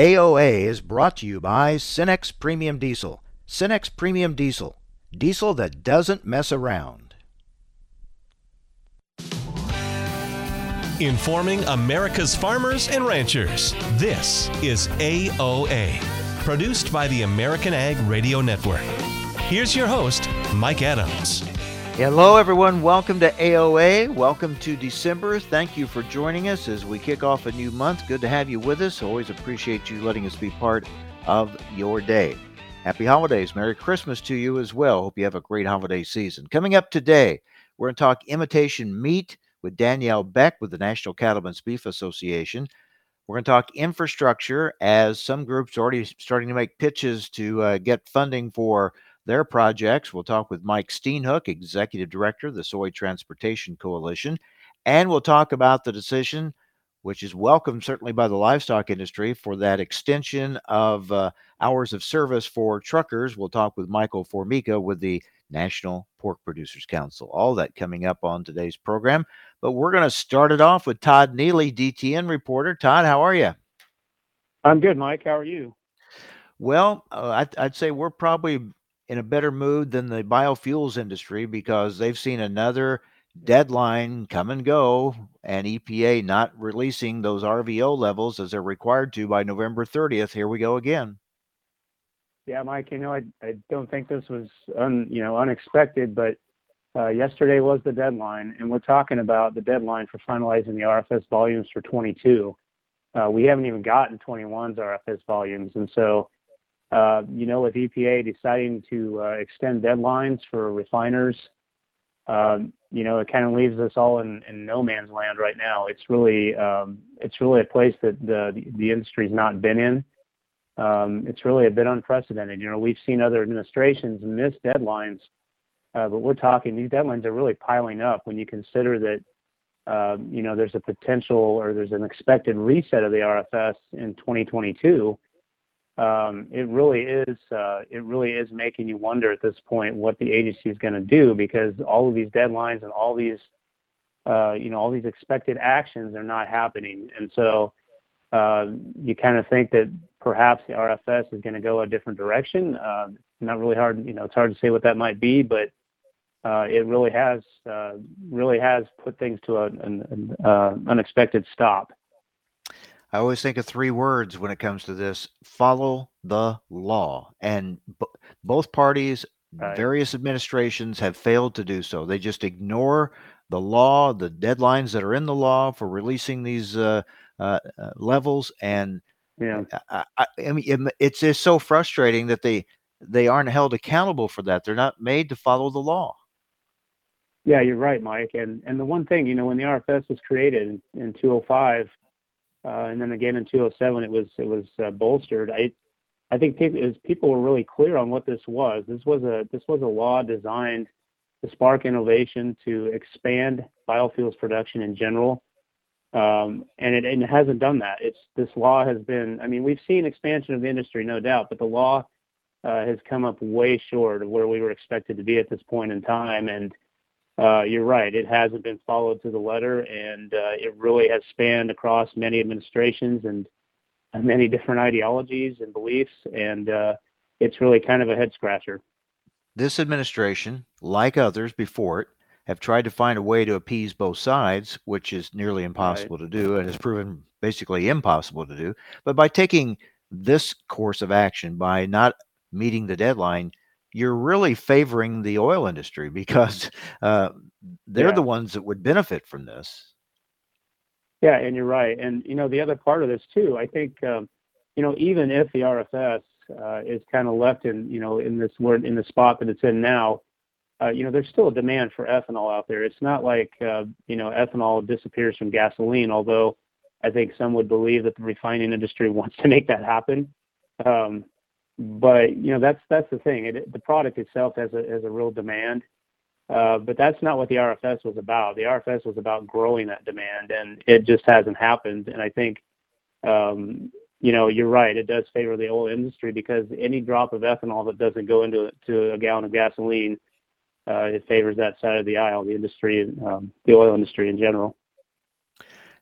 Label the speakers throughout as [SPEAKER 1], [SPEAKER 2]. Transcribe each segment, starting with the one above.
[SPEAKER 1] AOA is brought to you by Cenex Premium Diesel. Cenex Premium Diesel. Diesel that doesn't mess around.
[SPEAKER 2] Informing America's farmers and ranchers. This is AOA, produced by the American Ag Radio Network. Here's your host, Mike Adams.
[SPEAKER 1] Hello, everyone. Welcome to AOA. Welcome to December. Thank you for joining us as we kick off a new month. Good to have you with us. Always appreciate you letting us be part of your day. Happy holidays. Merry Christmas to you as well. Hope you have a great holiday season. Coming up today, we're going to talk imitation meat with Danielle Beck with the National Cattlemen's Beef Association. We're going to talk infrastructure as some groups are already starting to make pitches to uh, get funding for their projects. We'll talk with Mike Steenhoek, Executive Director of the Soy Transportation Coalition, and we'll talk about the decision, which is welcomed certainly by the livestock industry, for that extension of uh, hours of service for truckers. We'll talk with Michael Formica with the National Pork Producers Council. All that coming up on today's program. But we're going to start it off with Todd Neely, DTN reporter. Todd, how are you?
[SPEAKER 3] I'm good, Mike. How are you?
[SPEAKER 1] Well, uh, I'd, I'd say we're probably in a better mood than the biofuels industry because they've seen another deadline come and go and EPA not releasing those RVO levels as they're required to by November 30th. Here we go again.
[SPEAKER 3] Yeah, Mike, you know, I, I don't think this was un, you know, unexpected, but uh, yesterday was the deadline, and we're talking about the deadline for finalizing the RFS volumes for 22. Uh, we haven't even gotten 21's RFS volumes, and so you know, with EPA deciding to uh, extend deadlines for refiners, um, you know, it kind of leaves us all in, no man's land right now. It's really, um, it's really a place that the industry's not been in. Um, it's really a bit unprecedented. You know, we've seen other administrations miss deadlines, uh, but we're talking these deadlines are really piling up when you consider that. You know, there's a potential or there's an expected reset of the RFS in 2022 um, it really is uh, it really is making you wonder at this point what the agency is going to do because all of these deadlines and all these uh, you know all these expected actions are not happening, and so uh, you kind of think that perhaps the RFS is going to go a different direction. Uh, not really hard, you know, it's hard to say what that might be, but uh, it really has uh, really has put things to an, an uh, unexpected stop.
[SPEAKER 1] I always think of three words when it comes to this follow the law. And b- both parties, right. various administrations have failed to do so. They just ignore the law, the deadlines that are in the law for releasing these uh, uh, uh levels. And yeah, I, I, I mean, it's just so frustrating that they they aren't held accountable for that. They're not made to follow the law.
[SPEAKER 3] Yeah, you're right, Mike. And and the one thing, you know, when the RFS was created in, in 205, uh, and then again in 207 it was it was uh, bolstered. I I think people, people were really clear on what this was. This was a this was a law designed to spark innovation to expand biofuels production in general, um, and, it, it hasn't done that. It's this law has been. I mean, we've seen expansion of the industry, no doubt, but the law uh, has come up way short of where we were expected to be at this point in time, and uh, you're right. It hasn't been followed to the letter, and uh, it really has spanned across many administrations and many different ideologies and beliefs, and uh, it's really kind of a head scratcher.
[SPEAKER 1] This administration, like others before it, have tried to find a way to appease both sides, which is nearly impossible right. to do and has proven basically impossible to do. But by taking this course of action, by not meeting the deadline, you're really favoring the oil industry because uh, they're yeah. the ones that would benefit from this.
[SPEAKER 3] Yeah, and you're right. And you know, the other part of this too, I think, um, you know, even if the RFS uh, is kind of left in, you know, in this word in the spot that it's in now, uh, you know, there's still a demand for ethanol out there. It's not like, uh, you know, ethanol disappears from gasoline, although I think some would believe that the refining industry wants to make that happen. Um, but you know that's that's the thing. It, the product itself has a has a real demand, uh, but that's not what the RFS was about. The RFS was about growing that demand, and it just hasn't happened. And I think, um, you know, you're right. It does favor the oil industry because any drop of ethanol that doesn't go into to a gallon of gasoline, uh, it favors that side of the aisle, the industry, um, the oil industry in general.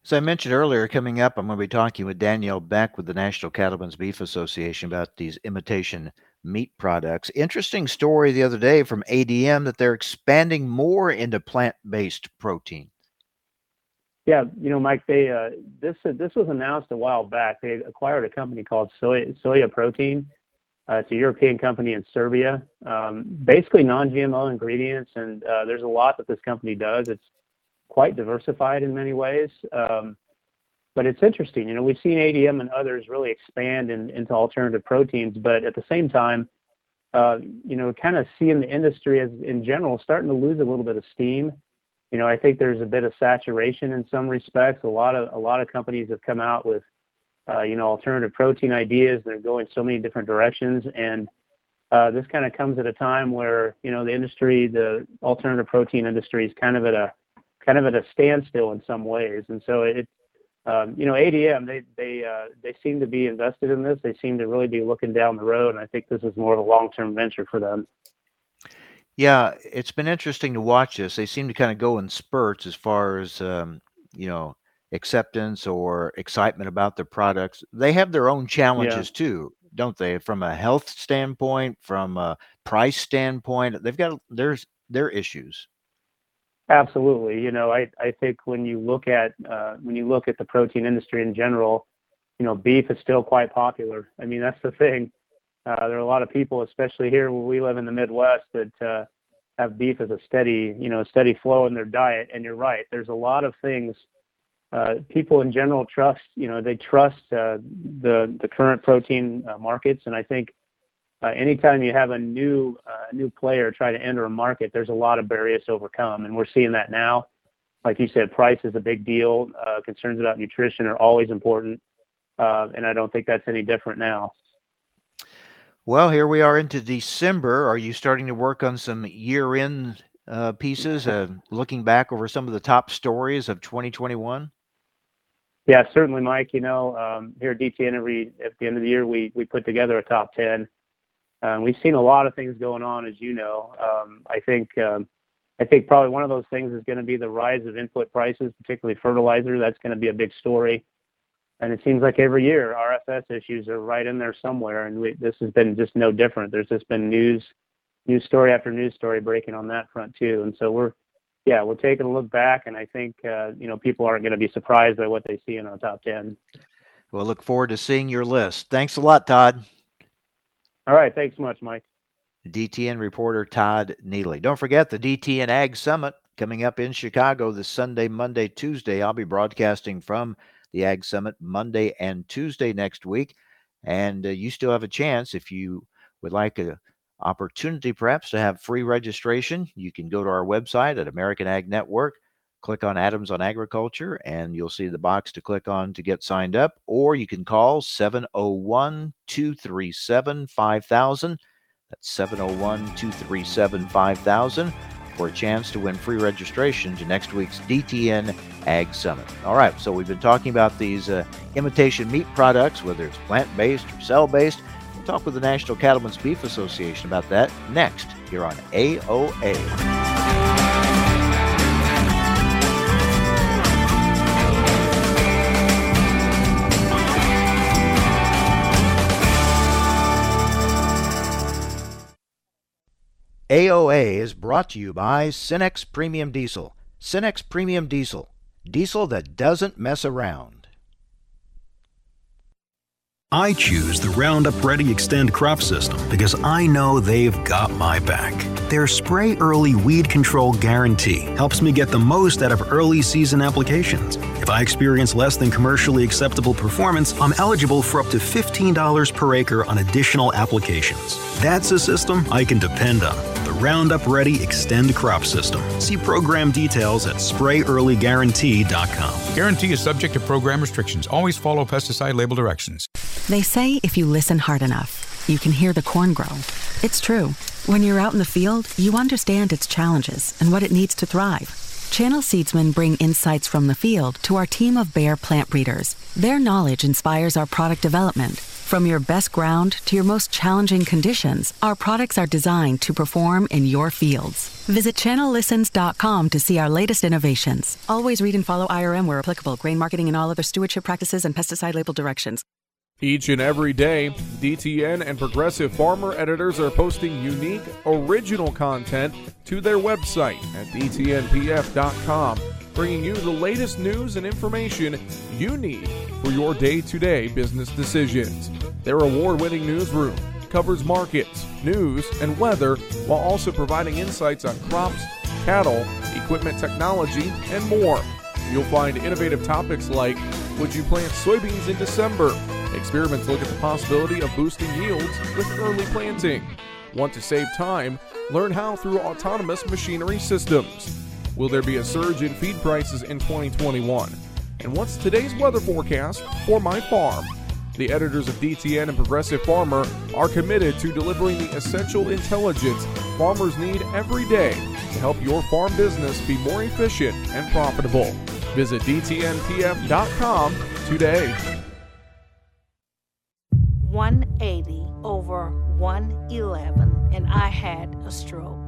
[SPEAKER 1] As I mentioned earlier, coming up, I'm going to be talking with Danielle Beck with the National Cattlemen's Beef Association about these imitation meat products. Interesting story the other day from ADM that they're expanding more into plant-based protein.
[SPEAKER 3] Yeah, you know, Mike, they uh, this uh, this was announced a while back. They acquired a company called Soya, Soya Protein. Uh, it's a European company in Serbia. Um, basically, non-GMO ingredients, and uh, there's a lot that this company does. It's quite diversified in many ways. Um, but it's interesting. You know, we've seen ADM and others really expand in, into alternative proteins, but at the same time, uh, you know, kind of seeing the industry as in general starting to lose a little bit of steam you know, I think there's a bit of saturation in some respects. A lot of a lot of companies have come out with, uh, you know, alternative protein ideas. They're going so many different directions, and uh, this kind of comes at a time where you know the industry, the alternative protein industry, is kind of at a kind of at a standstill in some ways. And so it, um, you know, ADM they they uh, they seem to be invested in this. They seem to really be looking down the road, and I think this is more of a long-term venture for them.
[SPEAKER 1] Yeah, it's been interesting to watch this. They seem to kind of go in spurts as far as um, you know acceptance or excitement about their products. They have their own challenges yeah. too, don't they? From a health standpoint, from a price standpoint, they've got there's their issues.
[SPEAKER 3] Absolutely. You know, I I think when you look at uh, when you look at the protein industry in general, you know, beef is still quite popular. I mean, that's the thing. Uh, there are a lot of people, especially here where we live in the Midwest, that uh, have beef as a steady, you know, steady flow in their diet. And you're right. There's a lot of things uh, people in general trust. You know, they trust uh, the the current protein markets, and I think anytime you have a new uh, new player try to enter a market, there's a lot of barriers to overcome, and we're seeing that now. Like you said, price is a big deal. Uh, concerns about nutrition are always important, uh, and I don't think that's any different now.
[SPEAKER 1] Well, here we are into December. Are you starting to work on some year end uh, pieces, uh, looking back over some of the top stories of 2021?
[SPEAKER 3] Yeah, certainly, Mike. You know, um, here at DTN, every at the end of the year, we we put together a top 10. Um, we've seen a lot of things going on, as you know. Um, I think um, I think probably one of those things is going to be the rise of input prices, particularly fertilizer. That's going to be a big story and it seems like every year RFS issues are right in there somewhere, and we, this has been just no different. There's just been news, news story after news story breaking on that front too, and so we're, yeah, we're taking a look back, and I think uh, you know people aren't going to be surprised by what they see in our top ten.
[SPEAKER 1] We'll look forward to seeing your list. Thanks a lot, Todd.
[SPEAKER 3] All right, thanks so much, Mike.
[SPEAKER 1] DTN reporter Todd Neely. Don't forget the DTN Ag Summit coming up in Chicago this Sunday, Monday, Tuesday. I'll be broadcasting from the Ag Summit Monday and Tuesday next week. And uh, you still have a chance if you would like a opportunity perhaps to have free registration. You can go to our website at American Ag Network, click on Adams on Agriculture, and you'll see the box to click on to get signed up. Or you can call 701 237 5000. That's 701 237 5000 for a chance to win free registration to next week's DTN Ag Summit. All right, so we've been talking about these uh, imitation meat products, whether it's plant based or cell based. We'll talk with the National Cattlemen's Beef Association about that next here on AOA. AOA is brought to you by Cenex Premium Diesel. Cenex Premium Diesel. Diesel that doesn't mess around.
[SPEAKER 4] I choose the Roundup Ready Xtend crop system because I know they've got my back. Their spray early weed control guarantee helps me get the most out of early season applications. If I experience less than commercially acceptable performance, I'm eligible for up to $15 per acre on additional applications. That's a system I can depend on. The Roundup Ready Xtend crop system. See program details at sprayearlyguarantee.com.
[SPEAKER 5] Guarantee is subject to program restrictions. Always follow pesticide label directions.
[SPEAKER 6] They say if you listen hard enough, you can hear the corn grow. It's true. When you're out in the field, you understand its challenges and what it needs to thrive. Channel Seedsmen bring insights from the field to our team of Bayer plant breeders. Their knowledge inspires our product development From your best ground to your most challenging conditions, our products are designed to perform in your fields. Visit channellistens.com to see our latest innovations. Always read and follow IRM where applicable, grain marketing and all other stewardship practices and pesticide label directions.
[SPEAKER 7] Each and every day, DTN and Progressive Farmer editors are posting unique, original content to their website at dtnpf.com, bringing you the latest news and information you need for your day to day business decisions. Their award winning newsroom covers markets, news, and weather while also providing insights on crops, cattle, equipment technology, and more. You'll find innovative topics like Would you plant soybeans in December? Experiments look at the possibility of boosting yields with early planting. Want to save time? Learn how through autonomous machinery systems. Will there be a surge in feed prices in 2021? And what's today's weather forecast for my farm? The editors of DTN and Progressive Farmer are committed to delivering the essential intelligence farmers need every day to help your farm business be more efficient and profitable. Visit DTNPF.com today.
[SPEAKER 8] 180 over 111, and I had a stroke.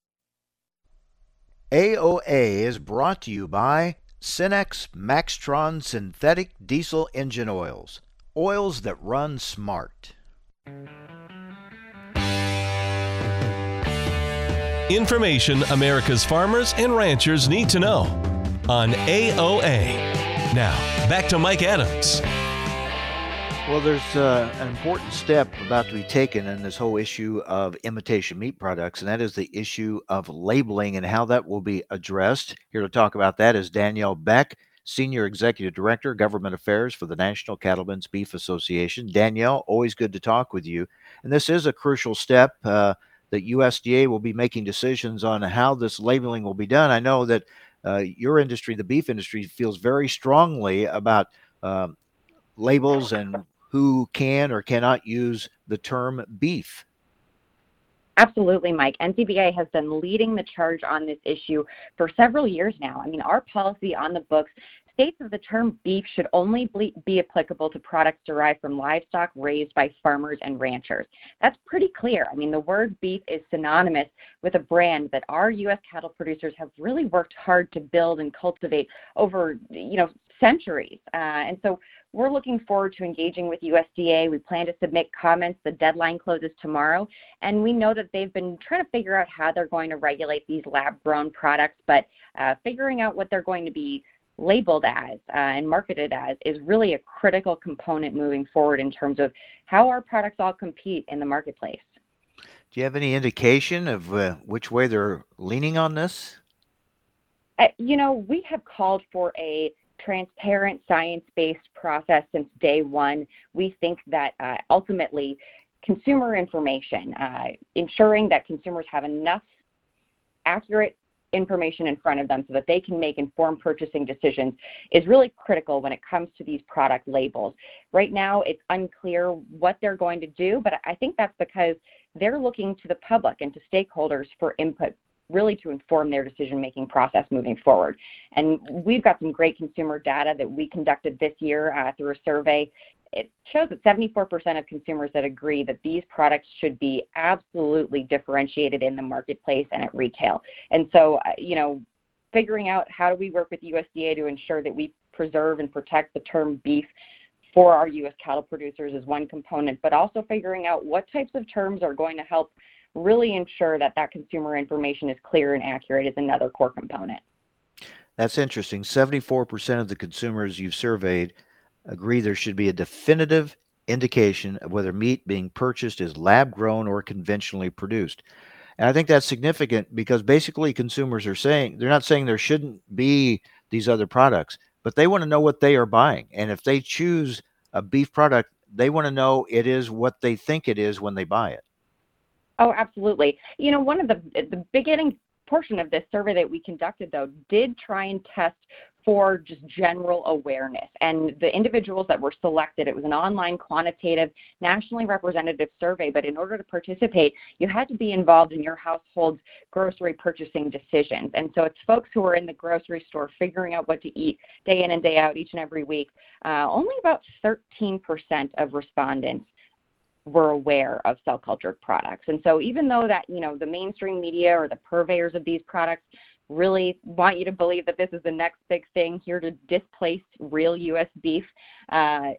[SPEAKER 1] AOA is brought to you by Cenex Maxtron Synthetic Diesel Engine Oils. Oils that run smart.
[SPEAKER 2] Information America's farmers and ranchers need to know on AOA. Now, back to Mike Adams.
[SPEAKER 1] Well, there's uh, an important step about to be taken in this whole issue of imitation meat products, and that is the issue of labeling and how that will be addressed. Here to talk about that is Danielle Beck, Senior Executive Director, Government Affairs for the National Cattlemen's Beef Association. Danielle, always good to talk with you. And this is a crucial step uh, that USDA will be making decisions on how this labeling will be done. I know that uh, your industry, the beef industry, feels very strongly about um, labels and who can or cannot use the term beef.
[SPEAKER 9] Absolutely, Mike. NCBA has been leading the charge on this issue for several years now. I mean, our policy on the books states that the term beef should only be applicable to products derived from livestock raised by farmers and ranchers. That's pretty clear. I mean, the word beef is synonymous with a brand that our U.S. cattle producers have really worked hard to build and cultivate over, you know, centuries. Uh, and so we're looking forward to engaging with USDA. We plan to submit comments. The deadline closes tomorrow. And we know that they've been trying to figure out how they're going to regulate these lab grown products, but uh, figuring out what they're going to be labeled as uh, and marketed as is really a critical component moving forward in terms of how our products all compete in the marketplace.
[SPEAKER 1] Do you have any indication of uh, which way they're leaning on this?
[SPEAKER 9] Uh, you know, we have called for a transparent, science based process since day one. We think that uh, ultimately consumer information, uh, ensuring that consumers have enough accurate information in front of them so that they can make informed purchasing decisions is really critical when it comes to these product labels. Right now, it's unclear what they're going to do, but I think that's because they're looking to the public and to stakeholders for input really to inform their decision-making process moving forward. And we've got some great consumer data that we conducted this year uh, through a survey. It shows that 74% of consumers that agree that these products should be absolutely differentiated in the marketplace and at retail. And so, uh, you know, figuring out how do we work with USDA to ensure that we preserve and protect the term beef for our U.S. cattle producers is one component, but also figuring out what types of terms are going to help really ensure that that consumer information is clear and accurate is another core component.
[SPEAKER 1] That's interesting. 74% of the consumers you've surveyed agree there should be a definitive indication of whether meat being purchased is lab grown or conventionally produced. And I think that's significant because basically consumers are saying they're not saying there shouldn't be these other products, but they want to know what they are buying. And if they choose a beef product, they want to know it is what they think it is when they buy it.
[SPEAKER 9] Oh, absolutely. You know, one of the the beginning portion of this survey that we conducted though did try and test for just general awareness. And the individuals that were selected, it was an online quantitative, nationally representative survey, but in order to participate, you had to be involved in your household's grocery purchasing decisions. And so it's folks who are in the grocery store figuring out what to eat day in and day out each and every week. Uh, only about 13% of respondents were aware of cell cultured products. And so even though that, you know, the mainstream media or the purveyors of these products really want you to believe that this is the next big thing here to displace real U.S. beef. Uh,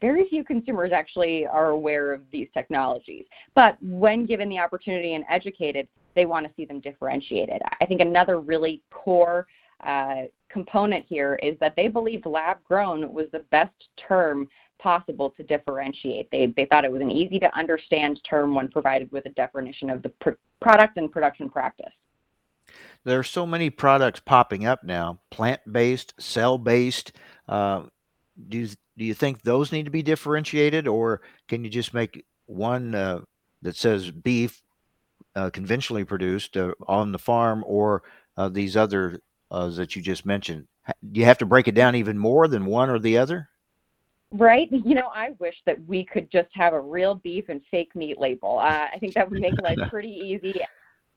[SPEAKER 9] very few consumers actually are aware of these technologies. But when given the opportunity and educated, they want to see them differentiated. I think another really core uh, component here is that they believed lab grown was the best term possible to differentiate. They, they thought it was an easy to understand term when provided with a definition of the pr- product and production practice.
[SPEAKER 1] There are so many products popping up now plant-based cell-based uh, do do you think those need to be differentiated or can you just make one uh, that says beef uh, conventionally produced uh, on the farm or uh, these other uh, that you just mentioned? Do you have to break it down even more than one or the other
[SPEAKER 9] Right. You know, I wish that we could just have a real beef and fake meat label. Uh, I think that would make life pretty easy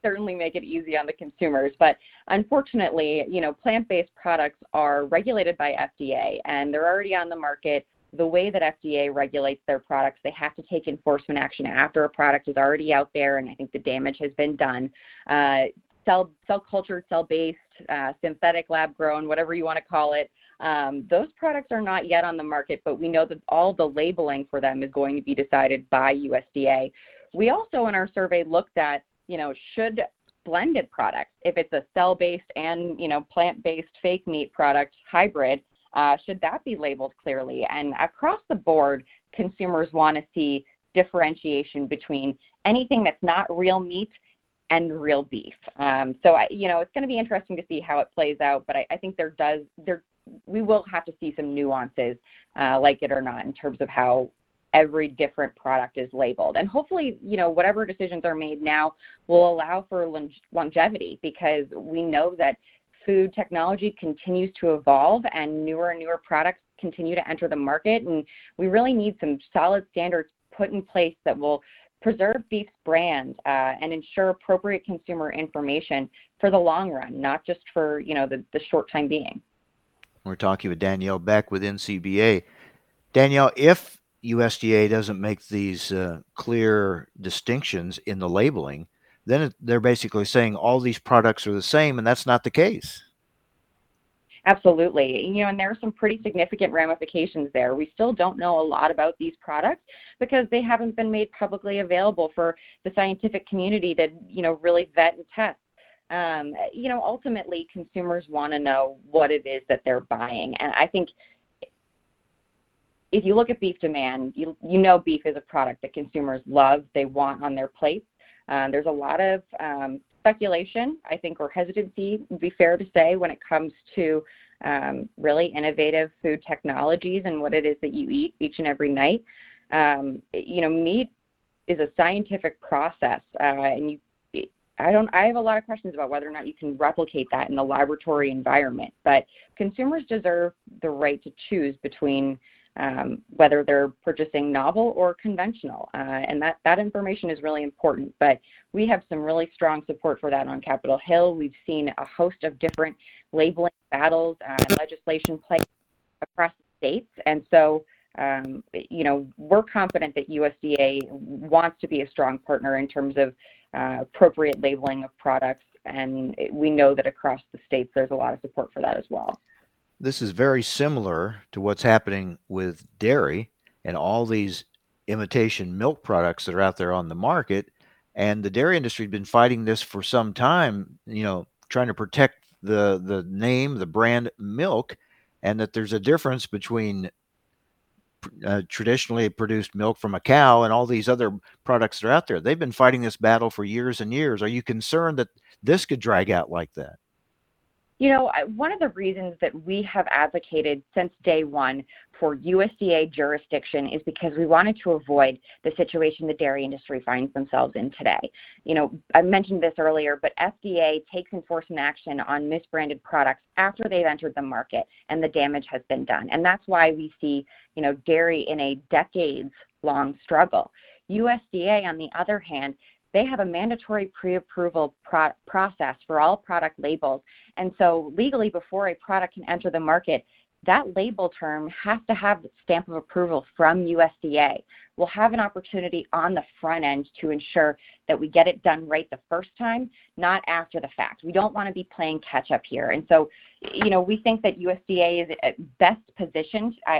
[SPEAKER 9] certainly make it easy on the consumers. But unfortunately, you know, plant-based products are regulated by FDA and they're already on the market. The way that FDA regulates their products, they have to take enforcement action after a product is already out there, and I think the damage has been done. Uh, cell cell cultured, cell based, uh, synthetic, lab grown, whatever you want to call it. Um, those products are not yet on the market, but we know that all the labeling for them is going to be decided by USDA. We also, in our survey, looked at you know, should blended products, if it's a cell-based and, you know, plant-based fake meat product hybrid, uh, should that be labeled clearly? And across the board, consumers want to see differentiation between anything that's not real meat and real beef. Um, so, I, you know, it's going to be interesting to see how it plays out. But I, I think there does there we will have to see some nuances, uh, like it or not, in terms of how every different product is labeled. And hopefully, you know, whatever decisions are made now will allow for longevity because we know that food technology continues to evolve and newer and newer products continue to enter the market. And we really need some solid standards put in place that will preserve beef's brand uh, and ensure appropriate consumer information for the long run, not just for, you know, the, the short time being.
[SPEAKER 1] We're talking with Danielle Beck with NCBA. Danielle, if USDA doesn't make these uh, clear distinctions in the labeling, then they're basically saying all these products are the same, and that's not the case.
[SPEAKER 9] Absolutely. You know, and there are some pretty significant ramifications there. We still don't know a lot about these products because they haven't been made publicly available for the scientific community to, you know, really vet and test. Um, you know, ultimately, consumers want to know what it is that they're buying. And I think if you look at beef demand, you, you know beef is a product that consumers love, they want on their plates. Um, there's a lot of um, speculation, I think, or hesitancy, would be fair to say, when it comes to um, really innovative food technologies and what it is that you eat each and every night. Um, you know, meat is a scientific process, uh, and you I don't I have a lot of questions about whether or not you can replicate that in the laboratory environment. But consumers deserve the right to choose between um, whether they're purchasing novel or conventional. Uh, and that, that information is really important. But we have some really strong support for that on Capitol Hill. We've seen a host of different labeling battles and legislation play across the states. And so, um, you know, we're confident that USDA wants to be a strong partner in terms of uh, Uh, appropriate labeling of products. And we know that across the states, there's a lot of support for that as well.
[SPEAKER 1] This is very similar to what's happening with dairy and all these imitation milk products that are out there on the market. and the dairy industry has been fighting this for some time. You know, trying to protect the the name, the brand milk, and that there's a difference between uh, traditionally produced milk from a cow and all these other products that are out there. They've been fighting this battle for years and years. Are you concerned that this could drag out like that?
[SPEAKER 9] You know, one of the reasons that we have advocated since day one for USDA jurisdiction is because we wanted to avoid the situation the dairy industry finds themselves in today. You know, I mentioned this earlier, but FDA takes enforcement action on misbranded products after they've entered the market and the damage has been done. And that's why we see, you know, dairy in a decades long struggle. USDA, on the other hand, they have a mandatory pre-approval pro- process for all product labels. And so legally, before a product can enter the market, that label term has to have the stamp of approval from USDA. We'll have an opportunity on the front end to ensure that we get it done right the first time, not after the fact. We don't want to be playing catch up here. And so, you know, we think that USDA is best positioned uh,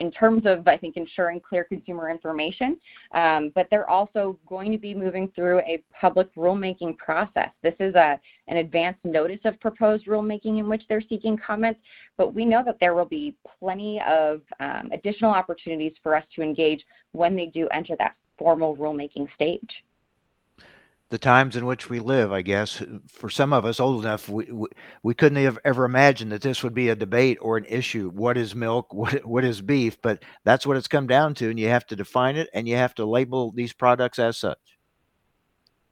[SPEAKER 9] in terms of, I think, ensuring clear consumer information, um, but they're also going to be moving through a public rulemaking process. This is a, an advance notice of proposed rulemaking in which they're seeking comments, but we know that there will be plenty of um, additional opportunities for us to engage when they do enter that formal rulemaking stage
[SPEAKER 1] the times in which we live, I guess. For some of us old enough, we, we, we couldn't have ever imagined that this would be a debate or an issue. What is milk? What, what is beef? But that's what it's come down to. And you have to define it and you have to label these products as such.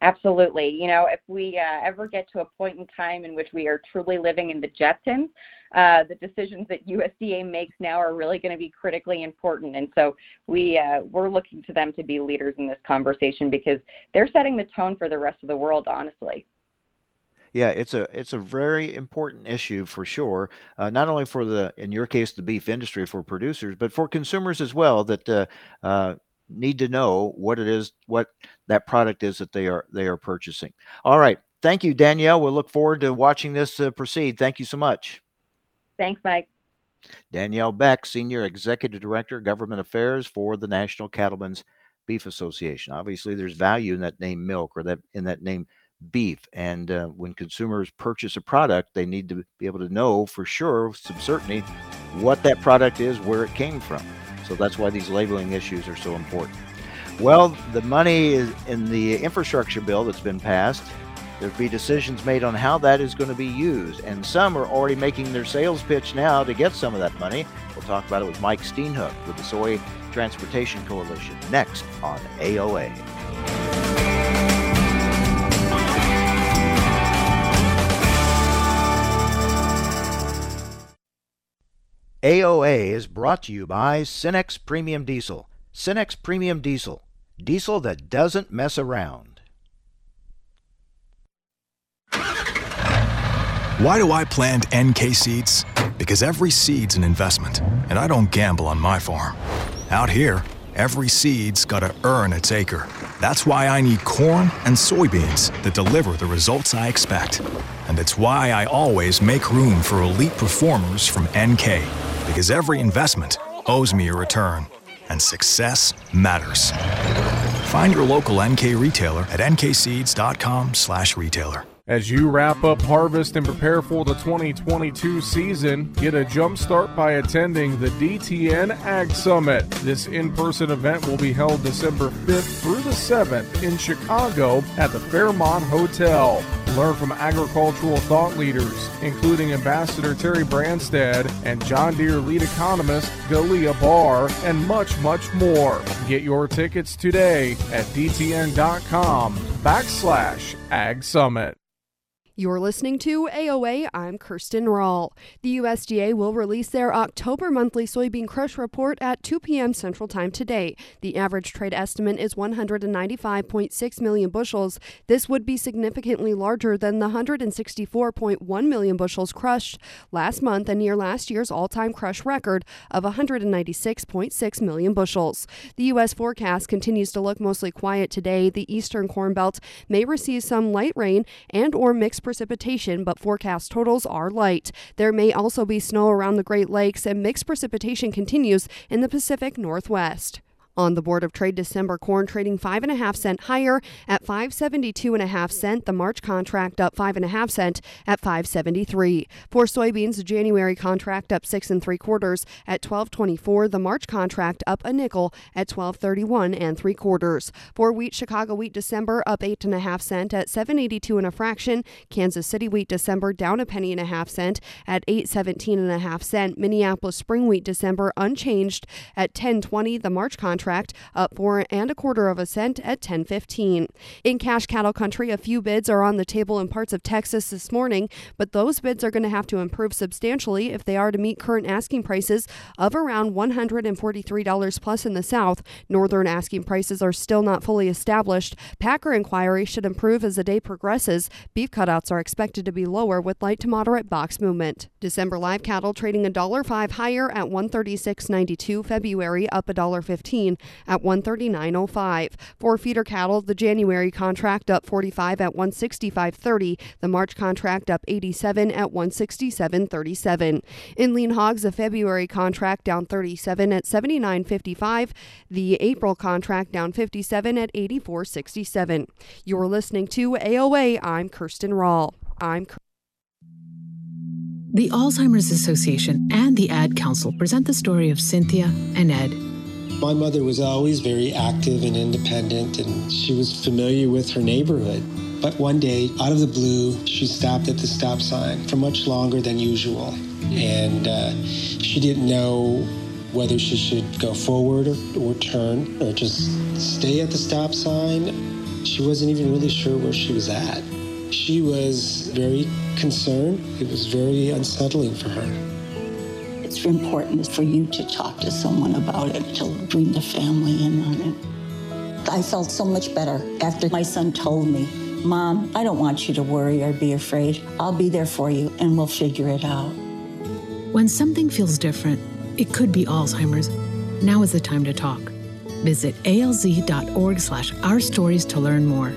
[SPEAKER 9] Absolutely. You know, if we uh, ever get to a point in time in which we are truly living in the Jetsons, uh, the decisions that USDA makes now are really going to be critically important. And so we uh, we're looking to them to be leaders in this conversation because they're setting the tone for the rest of the world. Honestly.
[SPEAKER 1] Yeah, it's a it's a very important issue for sure. Uh, not only for the in your case the beef industry for producers, but for consumers as well. That uh, uh, need to know what it is, what that product is that they are they are purchasing. All right, thank you, Danielle. We'll look forward to watching this uh, proceed. Thank you so much.
[SPEAKER 9] Thanks, Mike.
[SPEAKER 1] Danielle Beck, Senior Executive Director, Government Affairs for the National Cattlemen's Beef Association. Obviously, there's value in that name milk or that in that name beef. And uh, when consumers purchase a product, they need to be able to know for sure, some certainty, what that product is, where it came from. So that's why these labeling issues are so important. Well, the money is in the infrastructure bill that's been passed. There'll be decisions made on how that is going to be used, and some are already making their sales pitch now to get some of that money. We'll talk about it with Mike Steenhoek with the Soy Transportation Coalition next on AOA. AOA is brought to you by Cenex Premium Diesel. Cenex Premium Diesel. Diesel that doesn't mess around.
[SPEAKER 10] Why do I plant NK seeds? Because every seed's an investment, and I don't gamble on my farm. Out here, every seed's got to earn its acre. That's why I need corn and soybeans that deliver the results I expect. And it's why I always make room for elite performers from NK because every investment owes me a return, and success matters. Find your local NK retailer at nkseeds.com/retailer.
[SPEAKER 11] As you wrap up harvest and prepare for the 2022 season, get a jump start by attending the DTN Ag Summit. This in person event will be held December 5th through the 7th in Chicago at the Fairmont Hotel. Learn from agricultural thought leaders, including Ambassador Terry Branstad and John Deere lead economist Galia Barr, and much, much more. Get your tickets today at dtn.com backslash ag summit.
[SPEAKER 12] You're listening to AOA. I'm Kirsten Rahl. The USDA will release their October monthly soybean crush report at 2 p.m. Central Time today. The average trade estimate is 195.6 million bushels. This would be significantly larger than the 164.1 million bushels crushed last month and near last year's all time crush record of 196.6 million bushels. The U.S. forecast continues to look mostly quiet today. The eastern corn belt may receive some light rain and or mixed precipitation, but forecast totals are light. There may also be snow around the Great Lakes, and mixed precipitation continues in the Pacific Northwest. On the Board of Trade, December corn trading five and a half cent higher at 572 and a half cent. The March contract up five and a half cent at 573. For soybeans, the January contract up six and three quarters at 1224. The March contract up a nickel at 1231 and three quarters. For wheat, Chicago wheat December up eight and a half cent at 782 and a fraction. Kansas City wheat December down a penny and a half cent at 817 and a half cent. Minneapolis spring wheat December unchanged at 1020. The March contract contract, up four and a quarter of a cent at 10.15. In cash cattle country, a few bids are on the table in parts of Texas this morning, but those bids are going to have to improve substantially if they are to meet current asking prices of around $143 plus in the South. Northern asking prices are still not fully established. Packer inquiry should improve as the day progresses. Beef cutouts are expected to be lower with light to moderate box movement. December live cattle trading $1.05 higher at 136.92. February up $1.15 at 139.05. For feeder cattle, the January contract up 45 at 165.30. The March contract up 87 at 167.37. In lean hogs, the February contract down 37 at 79.55. The April contract down 57 at 84.67. You're listening to AOA. I'm Kirsten Rahl. I'm.
[SPEAKER 13] The Alzheimer's Association and the Ad Council present the story of Cynthia and Ed
[SPEAKER 14] my mother was always very active and independent, and she was familiar with her neighborhood. But one day, out of the blue, she stopped at the stop sign for much longer than usual. And uh, she didn't know whether she should go forward or, or turn or just stay at the stop sign. She wasn't even really sure where she was at. She was very concerned. It was very unsettling for her
[SPEAKER 15] it's important for you to talk to someone about it, to bring the family in on it. I felt so much better after my son told me, Mom, I don't want you to worry or be afraid. I'll be there for you and we'll figure it out.
[SPEAKER 13] When something feels different, it could be Alzheimer's. Now is the time to talk. Visit alz.org slash our stories to learn more.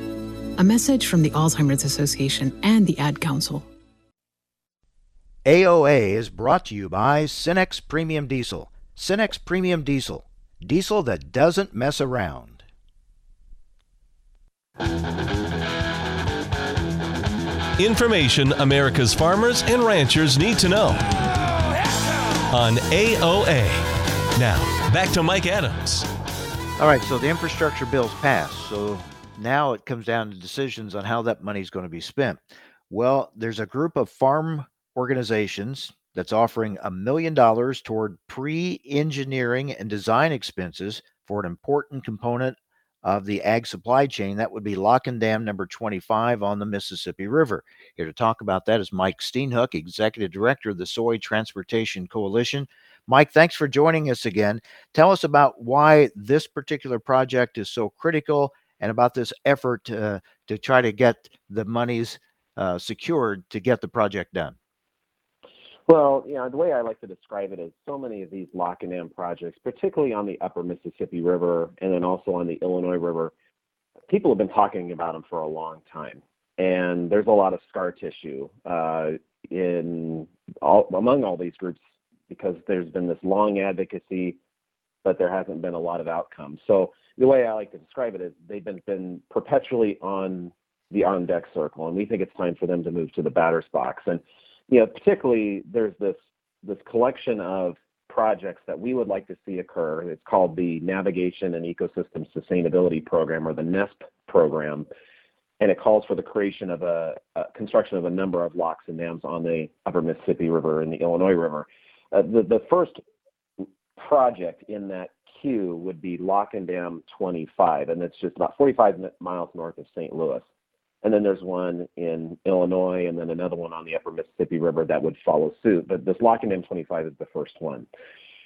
[SPEAKER 13] A message from the Alzheimer's Association and the Ad Council.
[SPEAKER 1] AOA is brought to you by Cenex Premium Diesel. Cenex Premium Diesel. Diesel that doesn't mess around.
[SPEAKER 2] Information America's farmers and ranchers need to know on AOA. Now, back to Mike Adams.
[SPEAKER 1] All right, so the infrastructure bill's passed. So now it comes down to decisions on how that money is going to be spent. Well, there's a group of farm organizations that's offering a million dollars toward pre engineering and design expenses for an important component of the ag supply chain. That would be Lock and Dam number 25 on the Mississippi River. Here to talk about that is Mike Steenhoek, Executive Director of the Soy Transportation Coalition. Mike, thanks for joining us again. Tell us about why this particular project is so critical and about this effort uh, to try to get the monies uh, secured to get the project done.
[SPEAKER 16] Well, you know, the way I like to describe it is so many of these lock and dam projects, particularly on the upper Mississippi River and then also on the Illinois River, people have been talking about them for a long time. And there's a lot of scar tissue uh, in all, among all these groups because there's been this long advocacy, but there hasn't been a lot of outcomes. So the way I like to describe it is they've been, been perpetually on the on deck circle, and we think it's time for them to move to the batter's box. And you know, particularly there's this this collection of projects that we would like to see occur. It's called the Navigation and Ecosystem Sustainability Program, or the NESP program, and it calls for the creation of a, a construction of a number of locks and dams on the Upper Mississippi River and the Illinois River. Uh, the the first project in that queue would be Lock and Dam 25, and it's just about 45 miles north of St. Louis and then there's one in Illinois, and then another one on the Upper Mississippi River that would follow suit. But this Lock and Dam 25 is the first one.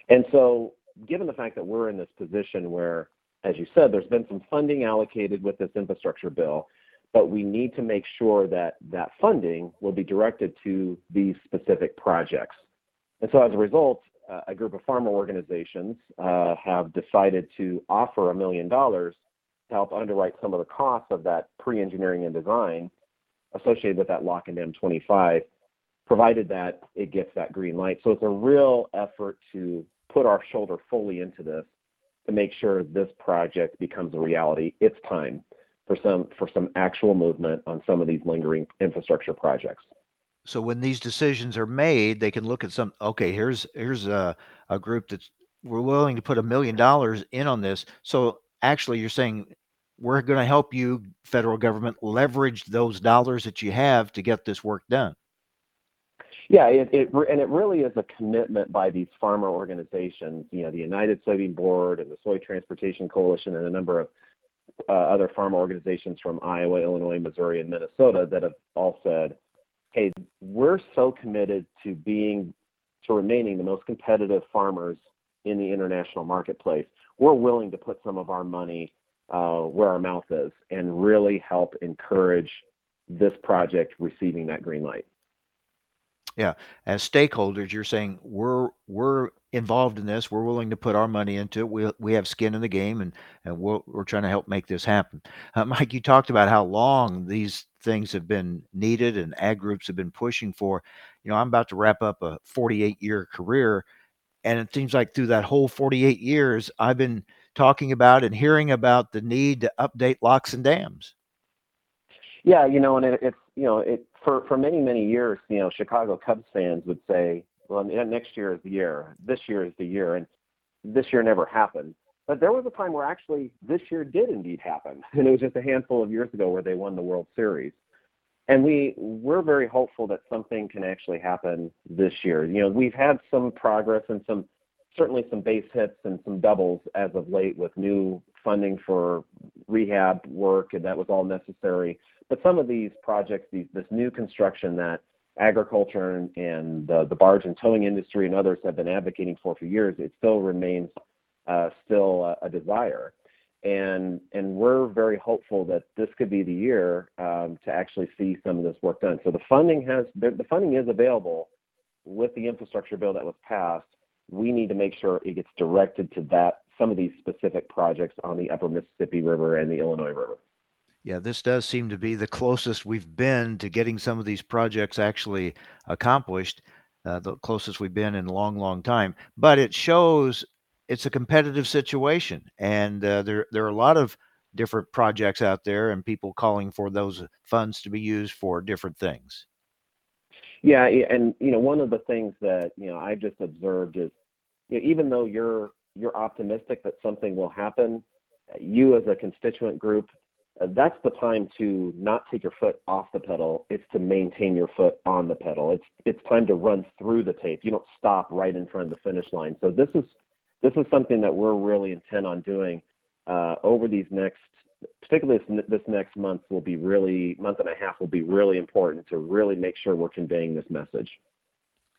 [SPEAKER 16] And so, given the fact that we're in this position where, as you said, there's been some funding allocated with this infrastructure bill, but we need to make sure that that funding will be directed to these specific projects. And so, as a result, uh, a group of farmer organizations uh, have decided to offer a million dollars to help underwrite some of the costs of that pre-engineering and design associated with that lock and dam 25 provided that it gets that green light so it's a real effort to put our shoulder fully into this to make sure this project becomes a reality. It's time for some for some actual movement on some of these lingering infrastructure projects.
[SPEAKER 1] So when these decisions are made, they can look at some. Okay, here's here's a a group that's we're willing to put a million dollars in on this. So actually, you're saying we're going to help you, federal government, leverage those dollars that you have to get this work done.
[SPEAKER 16] Yeah, it, it and it really is a commitment by these farmer organizations. You know, the United Soybean Board and the Soy Transportation Coalition, and a number of uh, other farmer organizations from Iowa, Illinois, Missouri, and Minnesota that have all said, "Hey, we're so committed to being to remaining the most competitive farmers in the international marketplace. We're willing to put some of our money uh, where our mouth is and really help encourage this project receiving that green light."
[SPEAKER 1] Yeah, as stakeholders, you're saying we're we're involved in this. We're willing to put our money into it. We we have skin in the game, and and we're we're trying to help make this happen. Uh, Mike, you talked about how long these things have been needed, and ag groups have been pushing for. You know, I'm about to wrap up a 48 year career, and it seems like through that whole 48 years, I've been talking about and hearing about the need to update locks and dams.
[SPEAKER 16] Yeah, you know, and it, it's you know it for for many many years, you know, Chicago Cubs fans would say, "Well, next year is the year. This year is the year," and this year never happened. But there was a time where actually this year did indeed happen, and it was just a handful of years ago where they won the World Series. And we we're very hopeful that something can actually happen this year. You know, we've had some progress and some certainly some base hits and some doubles as of late with new funding for rehab work, and that was all necessary. But some of these projects, these, this new construction that agriculture and, and the, barge and towing industry and others have been advocating for for years, it still remains uh, still a, a, desire. And and we're very hopeful that this could be the year um, to actually see some of this work done. So the funding has the funding is available with the infrastructure bill that was passed. We need to make sure it gets directed to that some of these specific projects on the Upper Mississippi River and the Illinois River.
[SPEAKER 1] Yeah, this does seem to be the closest we've been to getting some of these projects actually accomplished, uh, the closest we've been in a long, long time. But it shows it's a competitive situation, and uh, there there are a lot of different projects out there, and people calling for those funds to be used for different things.
[SPEAKER 16] Yeah, and you know, one of the things that you know I've just observed is, you know, even though you're you're optimistic that something will happen, you as a constituent group uh, that's the time to not take your foot off the pedal. It's to maintain your foot on the pedal. It's it's time to run through the tape. You don't stop right in front of the finish line. So this is this is something that we're really intent on doing uh, over these next, particularly this, this next month will be really month and a half will be really important to really make sure we're conveying this message.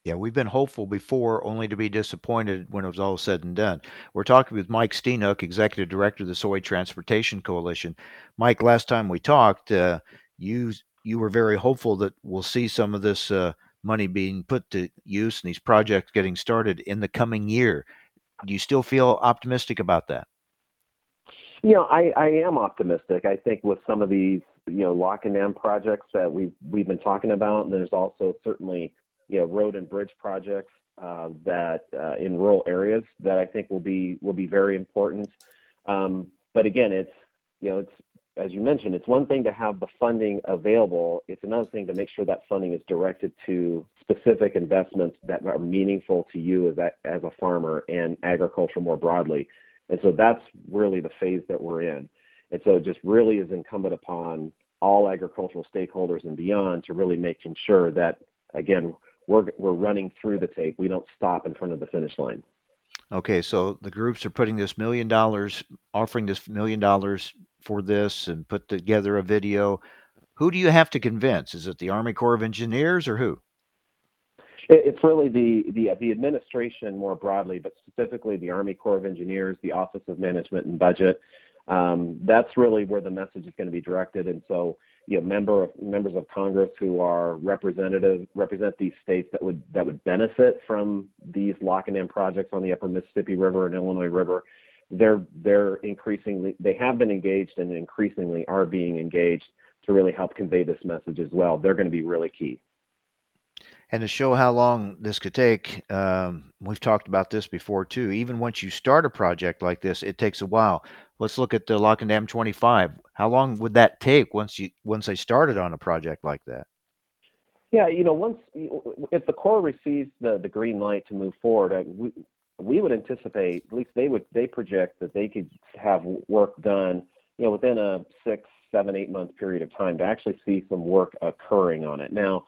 [SPEAKER 1] Yeah, we've been hopeful before, only to be disappointed when it was all said and done. We're talking with Mike Steenhoek, Executive Director of the Soy Transportation Coalition. Mike, last time we talked, uh, you you were very hopeful that we'll see some of this uh, money being put to use and these projects getting started in the coming year. Do you still feel optimistic about that?
[SPEAKER 16] You know, I, I am optimistic. I think with some of these, you know, lock and dam projects that we've we've been talking about, and there's also certainly you know, road and bridge projects uh, that uh, in rural areas that I think will be will be very important. Um, but again, it's you know, it's as you mentioned, it's one thing to have the funding available. It's another thing to make sure that funding is directed to specific investments that are meaningful to you as a, as a farmer and agriculture more broadly. And so that's really the phase that we're in. And so it just really is incumbent upon all agricultural stakeholders and beyond to really making sure that, again, we're we're running through the tape. We don't stop in front of the finish line.
[SPEAKER 1] Okay, so the groups are putting this million dollars, offering this million dollars for this, and put together a video. Who do you have to convince? Is it the Army Corps of Engineers or who?
[SPEAKER 16] It's really the the the administration more broadly, but specifically the Army Corps of Engineers, the Office of Management and Budget. Um, that's really where the message is going to be directed, and so you know member of, members of Congress who are representative represent these states that would that would benefit from these lock and dam projects on the Upper Mississippi River and Illinois River. They're they're increasingly they have been engaged and increasingly are being engaged to really help convey this message as well. They're going to be really key.
[SPEAKER 1] And to show how long this could take, um, we've talked about this before too. Even once you start a project like this, it takes a while. Let's look at the Lock and Dam 25. How long would that take once you once they started on a project like that?
[SPEAKER 16] Yeah, you know, once if the Corps receives the the green light to move forward, uh, we we would anticipate at least they would they project that they could have work done, you know, within a six, seven, eight month period of time to actually see some work occurring on it. Now,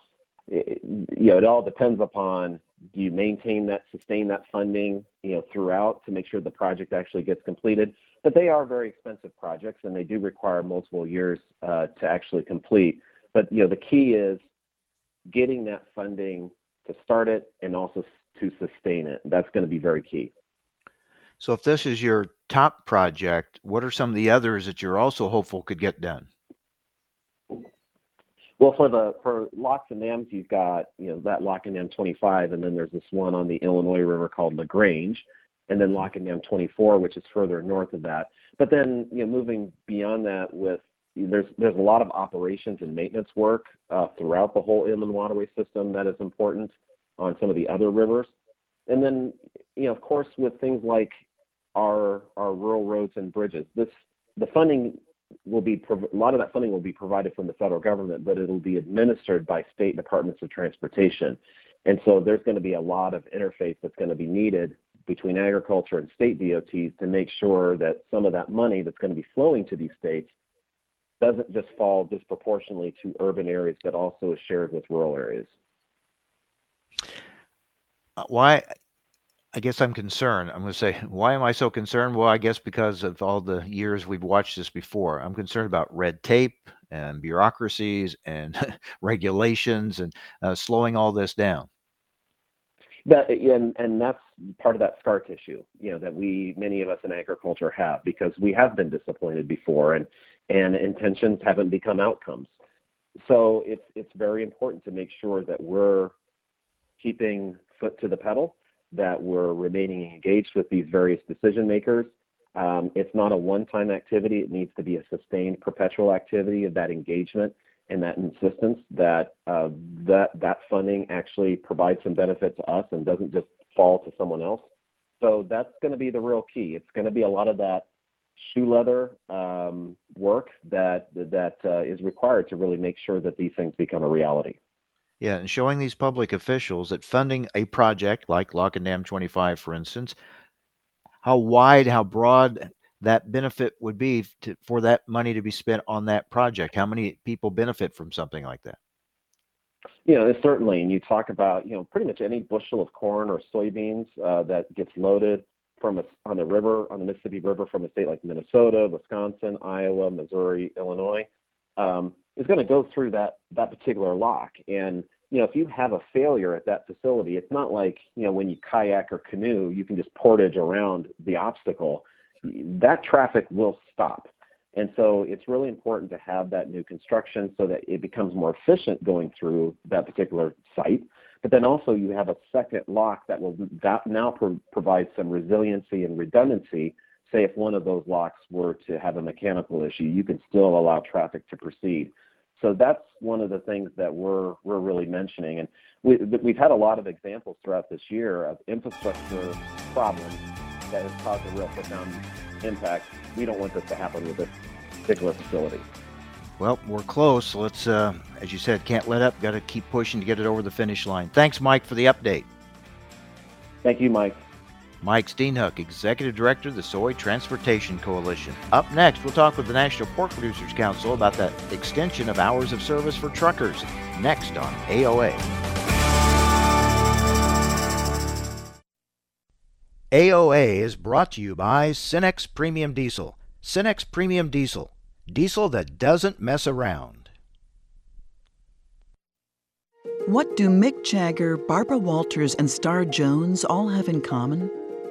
[SPEAKER 16] it, you know, it all depends upon do you maintain that, sustain that funding, you know, throughout to make sure the project actually gets completed. But they are very expensive projects, and they do require multiple years uh, to actually complete. But you know, the key is getting that funding to start it and also to sustain it. That's going to be very key.
[SPEAKER 1] So, if this is your top project, what are some of the others that you're also hopeful could get done?
[SPEAKER 16] Well, for the for locks and dams, you've got you know that lock and dam 25, and then there's this one on the Illinois River called La Grange, and then lock and dam 24, which is further north of that. But then you know moving beyond that with there's there's a lot of operations and maintenance work uh, throughout the whole inland waterway system that is important on some of the other rivers, and then you know of course with things like our our rural roads and bridges, this the funding will be a lot of that funding will be provided from the federal government, but it'll be administered by state departments of transportation. And so there's going to be a lot of interface that's going to be needed between agriculture and state DOTs to make sure that some of that money that's going to be flowing to these states doesn't just fall disproportionately to urban areas, but also is shared with rural areas.
[SPEAKER 1] Uh, why I guess I'm concerned. I'm going to say, why am I so concerned? Well, I guess because of all the years we've watched this before. I'm concerned about red tape and bureaucracies and regulations and uh, slowing all this down.
[SPEAKER 16] That and and that's part of that scar tissue, you know, that we many of us in agriculture have because we have been disappointed before and and intentions haven't become outcomes. So it's it's very important to make sure that we're keeping foot to the pedal that we're remaining engaged with these various decision makers. Um, it's not a one-time activity. It needs to be a sustained, perpetual activity of that engagement and that insistence that uh, that that funding actually provides some benefit to us and doesn't just fall to someone else. So that's going to be the real key. It's going to be a lot of that shoe leather um, work that that uh, is required to really make sure that these things become a reality.
[SPEAKER 1] Yeah, and showing these public officials that funding a project like Lock and Dam 25, for instance, how wide, how broad that benefit would be to, for that money to be spent on that project. How many people benefit from something like that?
[SPEAKER 16] You know, certainly, and you talk about you know pretty much any bushel of corn or soybeans uh, that gets loaded from a, on the river on the Mississippi River from a state like Minnesota, Wisconsin, Iowa, Missouri, Illinois. Um, is going to go through that that particular lock. And you know, if you have a failure at that facility, it's not like you know when you kayak or canoe, you can just portage around the obstacle. That traffic will stop. And so it's really important to have that new construction so that it becomes more efficient going through that particular site. But then also you have a second lock that will that now pro- provide some resiliency and redundancy say if one of those locks were to have a mechanical issue, you can still allow traffic to proceed. So that's one of the things that we're we're really mentioning, and we, we've had a lot of examples throughout this year of infrastructure problems that has caused a real profound impact. We don't want this to happen with this particular facility.
[SPEAKER 1] Well, we're close. Let's, uh, as you said, can't let up. Got to keep pushing to get it over the finish line. Thanks, Mike, for the update.
[SPEAKER 16] Thank you, Mike.
[SPEAKER 1] Mike Steenhoek, Executive Director of the Soy Transportation Coalition. Up next, we'll talk with the National Pork Producers Council about that extension of hours of service for truckers. Next on AOA. AOA is brought to you by Cenex Premium Diesel. Cenex Premium Diesel. Diesel that doesn't mess around.
[SPEAKER 17] What do Mick Jagger, Barbara Walters, and Star Jones all have in common?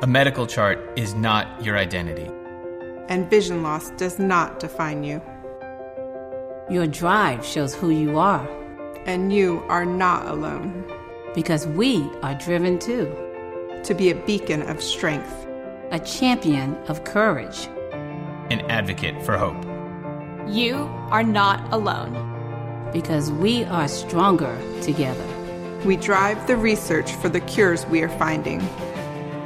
[SPEAKER 18] A medical chart is not your identity.
[SPEAKER 19] And vision loss does not define you.
[SPEAKER 20] Your drive shows who you are.
[SPEAKER 19] And you are not alone.
[SPEAKER 20] Because we are driven too.
[SPEAKER 19] To be a beacon of strength,
[SPEAKER 20] a champion of courage,
[SPEAKER 18] an advocate for hope.
[SPEAKER 21] You are not alone.
[SPEAKER 20] Because we are stronger together.
[SPEAKER 19] We drive the research for the cures we are finding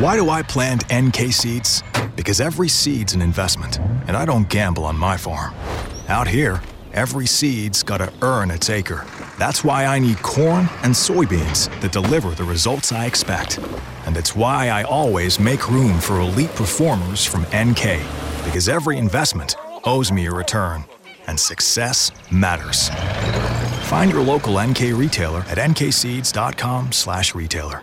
[SPEAKER 10] Why do I plant NK seeds? Because every seed's an investment, and I don't gamble on my farm. Out here, every seed's got to earn its acre. That's why I need corn and soybeans that deliver the results I expect. And it's why I always make room for elite performers from NK. Because every investment owes me a return, and success matters. Find your local NK retailer at nkseeds.com/retailer.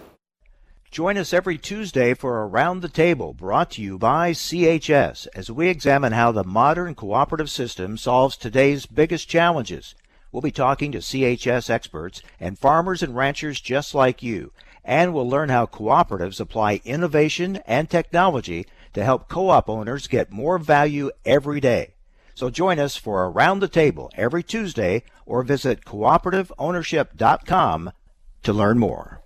[SPEAKER 1] Join us every Tuesday for Around the Table, brought to you by CHS, as we examine how the modern cooperative system solves today's biggest challenges. We'll be talking to CHS experts and farmers and ranchers just like you, and we'll learn how cooperatives apply innovation and technology to help co op owners get more value every day. So join us for Around the Table every Tuesday or visit cooperativeownership.com to learn more.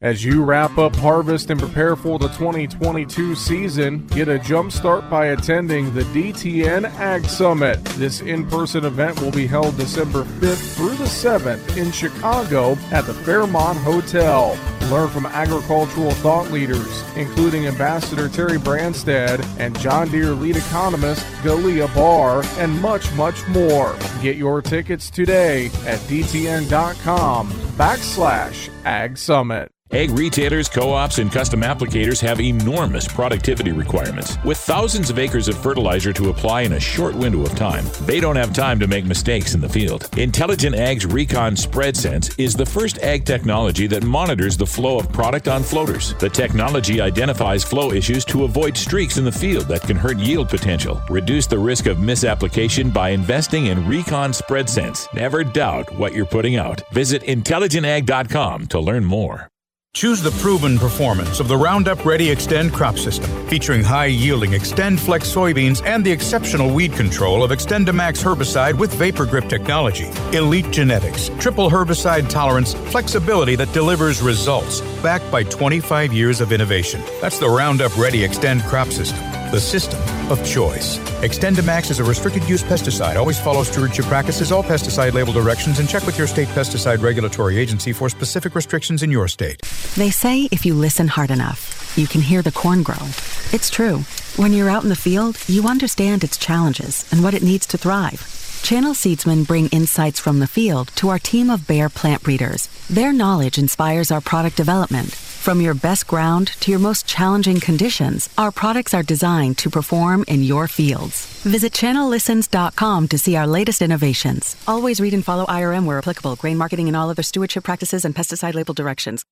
[SPEAKER 11] As you wrap up harvest and prepare for the 2022 season, get a jump start by attending the DTN Ag Summit. This in person event will be held December 5th through the 7th in Chicago at the Fairmont Hotel. Learn from agricultural thought leaders, including Ambassador Terry Branstad and John Deere lead economist Galia Barr, and much, much more. Get your tickets today at dtn.com backslash ag summit.
[SPEAKER 22] Ag retailers, co ops, and custom applicators have enormous productivity requirements. With thousands of acres of fertilizer to apply in a short window of time, they don't have time to make mistakes in the field. Intelligent Ag's Recon Spread Sense is the first ag technology that monitors the flow of product on floaters. The technology identifies flow issues to avoid streaks in the field that can hurt yield potential. Reduce the risk of misapplication by investing in Recon Spread Sense. Never doubt what you're putting out. Visit intelligentag.com to learn more.
[SPEAKER 5] Choose the proven performance of the Roundup Ready Xtend crop system, featuring high yielding XtendFlex soybeans and the exceptional weed control of XtendiMax herbicide with Vapor Grip technology. Elite genetics, triple herbicide tolerance, flexibility that delivers results, backed by 25 years of innovation. That's the Roundup Ready Xtend crop system the system of choice. XtendiMax is a restricted use pesticide. Always follow stewardship practices, all pesticide label directions, and check with your state pesticide regulatory agency for specific restrictions in your state.
[SPEAKER 6] They say if you listen hard enough, you can hear the corn grow. It's true. When you're out in the field, you understand its challenges and what it needs to thrive. Channel Seedsmen bring insights from the field to our team of Bayer plant breeders. Their knowledge inspires our product development from your best ground to your most challenging conditions, our products are designed to perform in your fields. Visit channellistens.com to see our latest innovations. Always read and follow IRM where applicable, grain marketing and all other stewardship practices and pesticide label directions.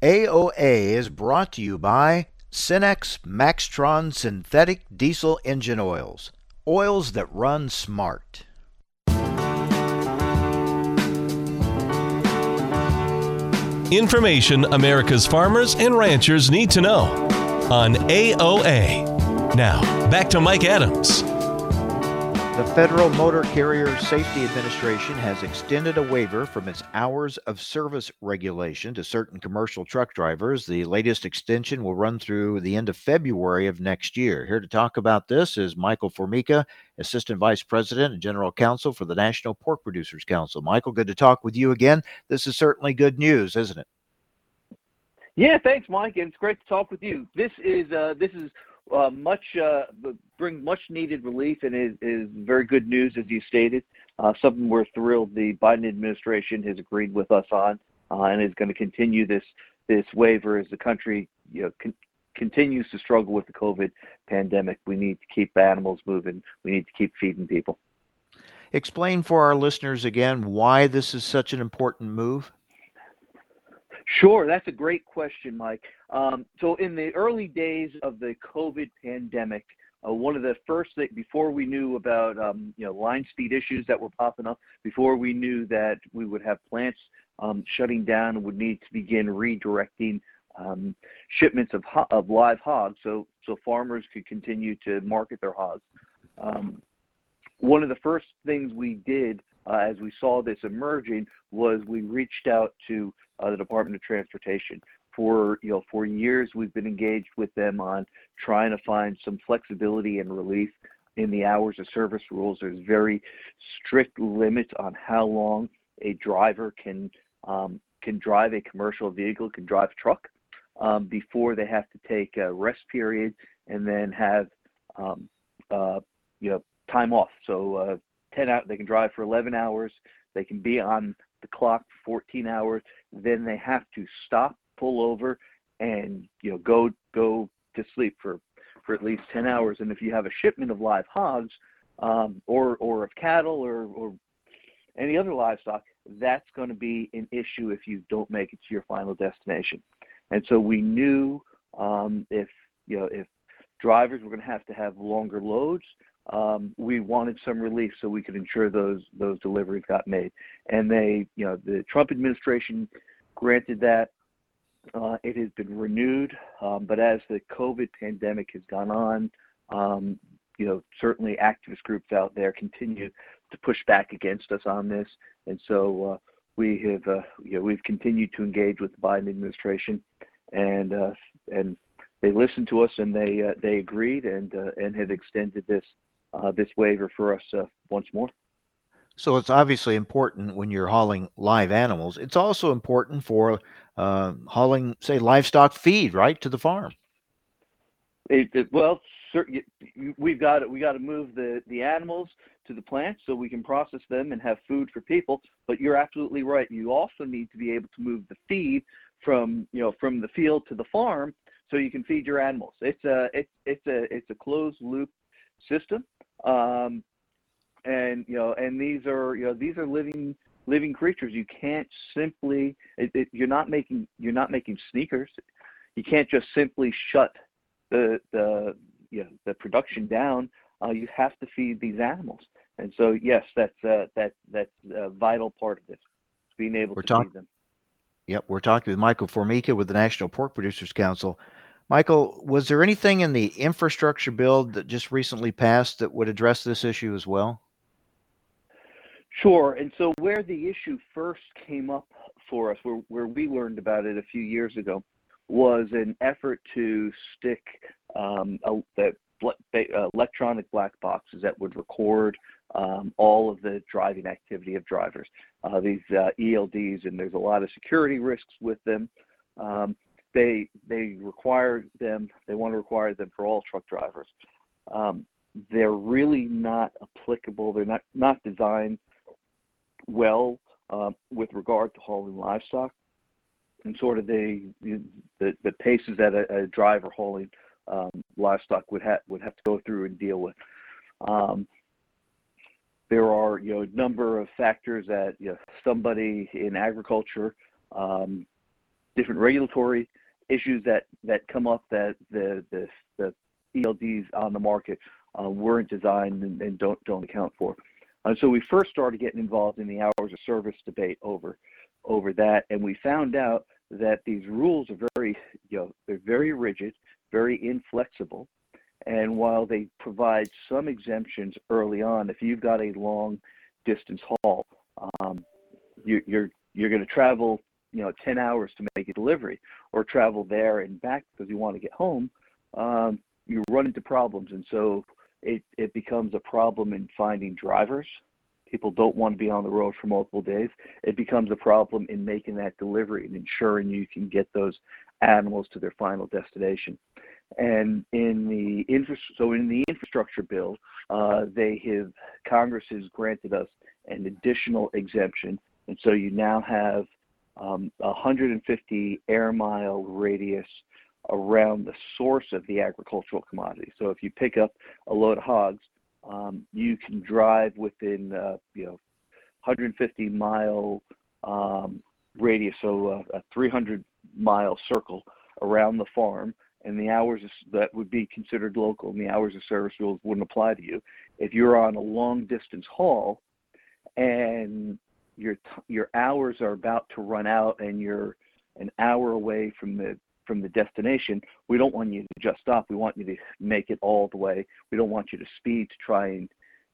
[SPEAKER 1] AOA is brought to you by Cenex Maxtron Synthetic Diesel Engine Oils. Oils that run smart.
[SPEAKER 2] Information America's farmers and ranchers need to know on AOA. Now, back to Mike Adams.
[SPEAKER 1] The Federal Motor Carrier Safety Administration has extended a waiver from its hours of service regulation to certain commercial truck drivers. The latest extension will run through the end of February of next year. Here to talk about this is Michael Formica, Assistant Vice President and General Counsel for the National Pork Producers Council. Michael, good to talk with you again. This is certainly good news, isn't it?
[SPEAKER 23] Yeah, thanks, Mike, and it's great to talk with you. This is uh, this is uh, much uh, bring much needed relief and is, is very good news, as you stated. Uh, something we're thrilled the Biden administration has agreed with us on, uh, and is going to continue this this waiver as the country you know con- continues to struggle with the COVID pandemic. We need to keep animals moving. We need to keep feeding people.
[SPEAKER 1] Explain for our listeners again why this is such an important move.
[SPEAKER 23] Sure, that's a great question, Mike. Um, so, in the early days of the COVID pandemic, uh, one of the first things before we knew about um, you know line speed issues that were popping up, before we knew that we would have plants um, shutting down and would need to begin redirecting um, shipments of ho- of live hogs, so so farmers could continue to market their hogs. Um, one of the first things we did uh, as we saw this emerging was we reached out to uh, the Department of Transportation. For you know, for years we've been engaged with them on trying to find some flexibility and relief in the hours of service rules. There's very strict limits on how long a driver can um, can drive a commercial vehicle, can drive a truck um, before they have to take a rest period and then have um, uh, you know time off. So uh, 10 out, they can drive for 11 hours. They can be on the clock for 14 hours then they have to stop, pull over, and you know go go to sleep for for at least 10 hours. And if you have a shipment of live hogs um, or or of cattle or or any other livestock, that's going to be an issue if you don't make it to your final destination. And so we knew um, if you know if drivers were going to have to have longer loads, um, we wanted some relief so we could ensure those those deliveries got made. And they, you know, the Trump administration granted that. Uh, it has been renewed, um, but as the COVID pandemic has gone on, um, you know, certainly activist groups out there continue to push back against us on this, and so uh, we have, uh, you know, we've continued to engage with the Biden administration, and uh, and they listened to us and they uh, they agreed and uh, and have extended this this waiver for us once more.
[SPEAKER 1] So it's obviously important when you're hauling live animals. It's also important for uh, hauling, say, livestock feed right to the farm.
[SPEAKER 23] It, it, well, we've got we got to move the the animals to the plant so we can process them and have food for people. But you're absolutely right. You also need to be able to move the feed from you know from the field to the farm so you can feed your animals. It's a it's it's a it's a closed loop system. Um, and you know, and these are you know these are living living creatures. You can't simply it, it, you're not making you're not making sneakers. You can't just simply shut the the you know, the production down. Uh, you have to feed these animals, and so yes, that's uh, that that's a vital part of this, being able
[SPEAKER 1] we're
[SPEAKER 23] to
[SPEAKER 1] talk-
[SPEAKER 23] feed them.
[SPEAKER 1] Yep, we're talking with Michael Formica with the National Pork Producers Council. Michael, was there anything in the infrastructure bill that just recently passed that would address this issue as well?
[SPEAKER 23] Sure. And so, where the issue first came up for us, where, where we learned about it a few years ago, was an effort to stick um, a, uh, electronic black boxes that would record um, all of the driving activity of drivers. Uh, these uh, ELDs, and there's a lot of security risks with them. Um, they they require them. They want to require them for all truck drivers. Um, they're really not applicable. They're not not designed well um, with regard to hauling livestock, and sort of the the, the paces that a, a driver hauling um, livestock would have would have to go through and deal with. Um, there are you know a number of factors that you know, somebody in agriculture, um, different regulatory issues that that come up that the the, the ELDs on the market uh, weren't designed and, and, don't don't account for. Uh, so we first started getting involved in the hours of service debate over over that, and we found out that these rules are very you know they're very rigid, very inflexible, And while they provide some exemptions early on, if you've got a long distance haul, um, you, you're you're going to travel, you know, 10 hours to make a delivery, or travel there and back because you want to get home. Um, you run into problems, and so it it becomes a problem in finding drivers. People don't want to be on the road for multiple days. It becomes a problem in making that delivery and ensuring you can get those animals to their final destination. And in the infra- so in the infrastructure bill, uh, they have Congress has granted us an additional exemption, and so you now have um, 150 air mile radius around the source of the agricultural commodity. So if you pick up a load of hogs, um, you can drive within uh, you know 150 mile um, radius, so uh, a 300 mile circle around the farm, and the hours that would be considered local and the hours of service rules wouldn't apply to you. If you're on a long distance haul and your your hours are about to run out and you're an hour away from the from the destination, we don't want you to just stop. We want you to make it all the way. We don't want you to speed to try and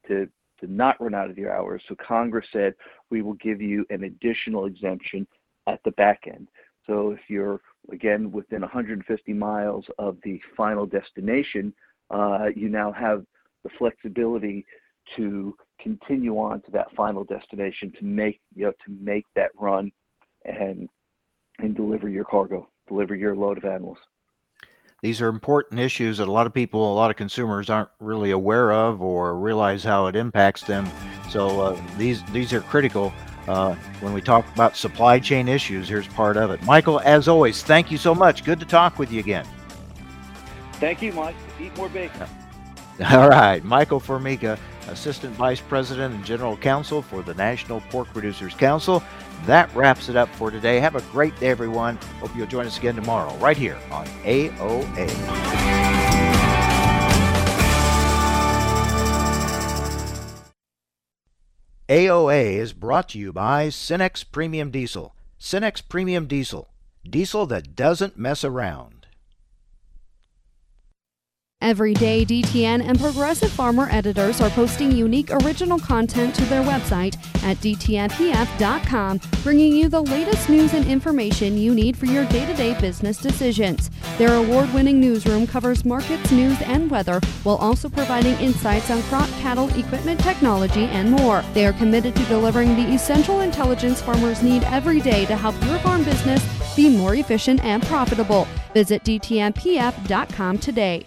[SPEAKER 23] to to not run out of your hours. So Congress said we will give you an additional exemption at the back end. So if you're again within 150 miles of the final destination, uh, you now have the flexibility to continue on to that final destination to make you know to make that run and and deliver your cargo, deliver your load of animals.
[SPEAKER 1] These are important issues that a lot of people, a lot of consumers aren't really aware of or realize how it impacts them. So uh, these these are critical uh, when we talk about supply chain issues. Here's part of it. Michael, as always, thank you so much. Good to talk with you again.
[SPEAKER 23] Thank you, Mike. Eat more bacon.
[SPEAKER 1] All right, Michael Formica, Assistant Vice President and General Counsel for the National Pork Producers Council. That wraps it up for today. Have a great day, everyone. Hope you'll join us again tomorrow, right here on AOA. AOA is brought to you by Cenex Premium Diesel. Cenex Premium Diesel. Diesel that doesn't mess around.
[SPEAKER 12] Every day, DTN and Progressive Farmer editors are posting unique original content to their website at DTNPF.com, bringing you the latest news and information you need for your day to day business decisions. Their award winning newsroom covers markets, news, and weather, while also providing insights on crop, cattle, equipment, technology, and more. They are committed to delivering the essential intelligence farmers need every day to help your farm business be more efficient and profitable. Visit DTNPF.com today.